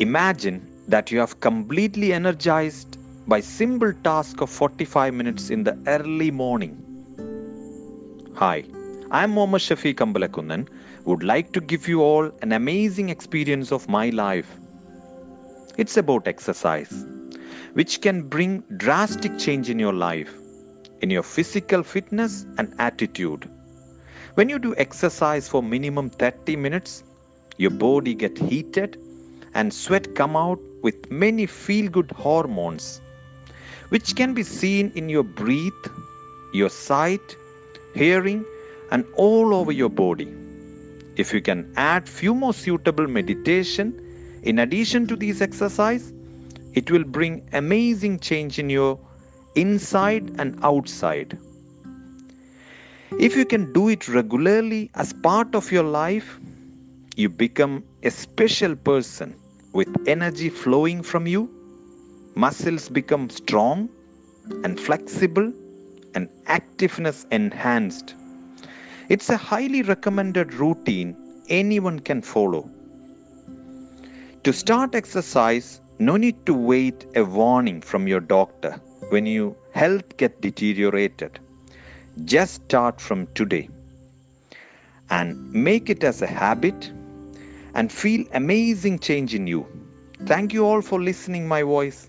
Imagine that you have completely energized by simple task of 45 minutes in the early morning. Hi, I am Mohammed Shafiq Ambalakunnan. Would like to give you all an amazing experience of my life. It's about exercise, which can bring drastic change in your life, in your physical fitness and attitude. When you do exercise for minimum 30 minutes, your body get heated and sweat come out with many feel good hormones which can be seen in your breath, your sight, hearing and all over your body. If you can add few more suitable meditation in addition to these exercise, it will bring amazing change in your inside and outside. If you can do it regularly as part of your life, you become a special person with energy flowing from you. Muscles become strong and flexible and activeness enhanced. It's a highly recommended routine anyone can follow. To start exercise, no need to wait a warning from your doctor when your health get deteriorated. Just start from today and make it as a habit and feel amazing change in you. Thank you all for listening my voice.